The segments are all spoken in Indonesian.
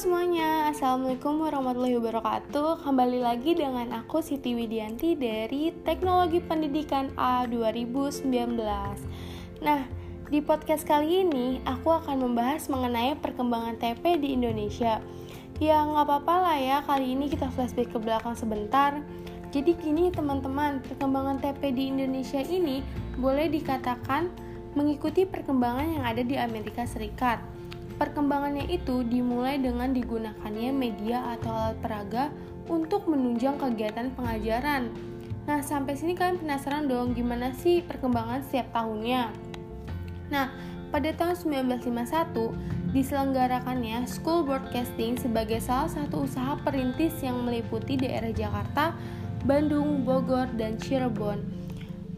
semuanya, Assalamualaikum warahmatullahi wabarakatuh. Kembali lagi dengan aku Siti Widianti dari Teknologi Pendidikan A 2019 Nah, di podcast kali ini aku akan membahas mengenai perkembangan TP di Indonesia. Ya nggak apa-apa lah ya, kali ini kita flashback ke belakang sebentar. Jadi gini teman-teman, perkembangan TP di Indonesia ini boleh dikatakan mengikuti perkembangan yang ada di Amerika Serikat Perkembangannya itu dimulai dengan digunakannya media atau alat peraga untuk menunjang kegiatan pengajaran. Nah, sampai sini kalian penasaran dong gimana sih perkembangan setiap tahunnya? Nah, pada tahun 1951 diselenggarakannya School Broadcasting sebagai salah satu usaha perintis yang meliputi daerah Jakarta, Bandung, Bogor, dan Cirebon.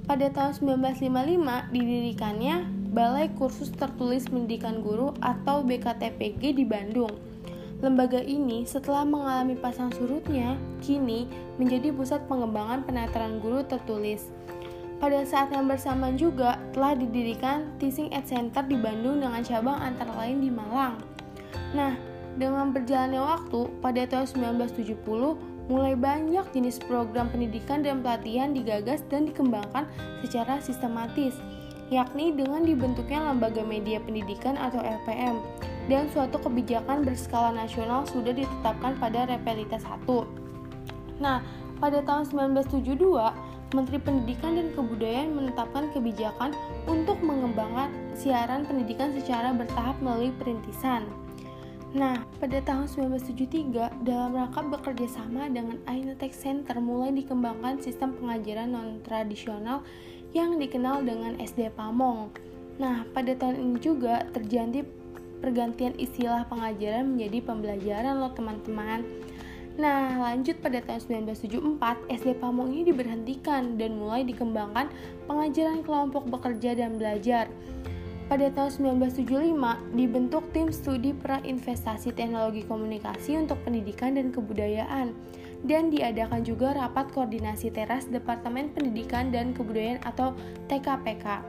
Pada tahun 1955 didirikannya Balai Kursus Tertulis Pendidikan Guru atau BKTPG di Bandung. Lembaga ini setelah mengalami pasang surutnya, kini menjadi pusat pengembangan penetraan guru tertulis. Pada saat yang bersamaan juga telah didirikan Teaching Ed Center di Bandung dengan cabang antara lain di Malang. Nah, dengan berjalannya waktu, pada tahun 1970 mulai banyak jenis program pendidikan dan pelatihan digagas dan dikembangkan secara sistematis yakni dengan dibentuknya lembaga media pendidikan atau LPM dan suatu kebijakan berskala nasional sudah ditetapkan pada Repelitas 1. Nah, pada tahun 1972, Menteri Pendidikan dan Kebudayaan menetapkan kebijakan untuk mengembangkan siaran pendidikan secara bertahap melalui perintisan. Nah, pada tahun 1973, dalam rangka bekerja sama dengan Ainotek Center mulai dikembangkan sistem pengajaran non-tradisional yang dikenal dengan SD Pamong. Nah, pada tahun ini juga terjadi pergantian istilah pengajaran menjadi pembelajaran loh teman-teman. Nah, lanjut pada tahun 1974, SD Pamong ini diberhentikan dan mulai dikembangkan pengajaran kelompok bekerja dan belajar. Pada tahun 1975, dibentuk tim studi pra investasi teknologi komunikasi untuk pendidikan dan kebudayaan dan diadakan juga rapat koordinasi teras Departemen Pendidikan dan Kebudayaan atau TKPK.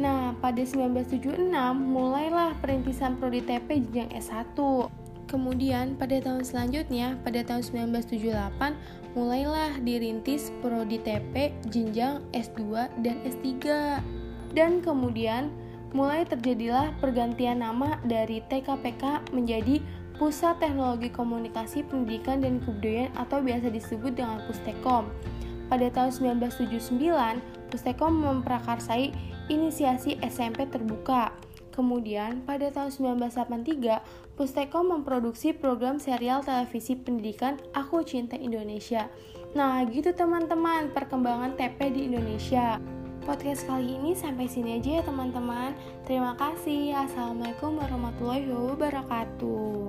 Nah, pada 1976 mulailah perintisan prodi TP jenjang S1. Kemudian pada tahun selanjutnya, pada tahun 1978 mulailah dirintis prodi TP jenjang S2 dan S3. Dan kemudian mulai terjadilah pergantian nama dari TKPK menjadi Pusat Teknologi Komunikasi Pendidikan dan Kebudayaan atau biasa disebut dengan Pustekom. Pada tahun 1979, Pustekom memprakarsai inisiasi SMP terbuka. Kemudian, pada tahun 1983, Pustekom memproduksi program serial televisi pendidikan Aku Cinta Indonesia. Nah, gitu teman-teman perkembangan TP di Indonesia. Podcast kali ini sampai sini aja ya teman-teman. Terima kasih. Assalamualaikum warahmatullahi wabarakatuh.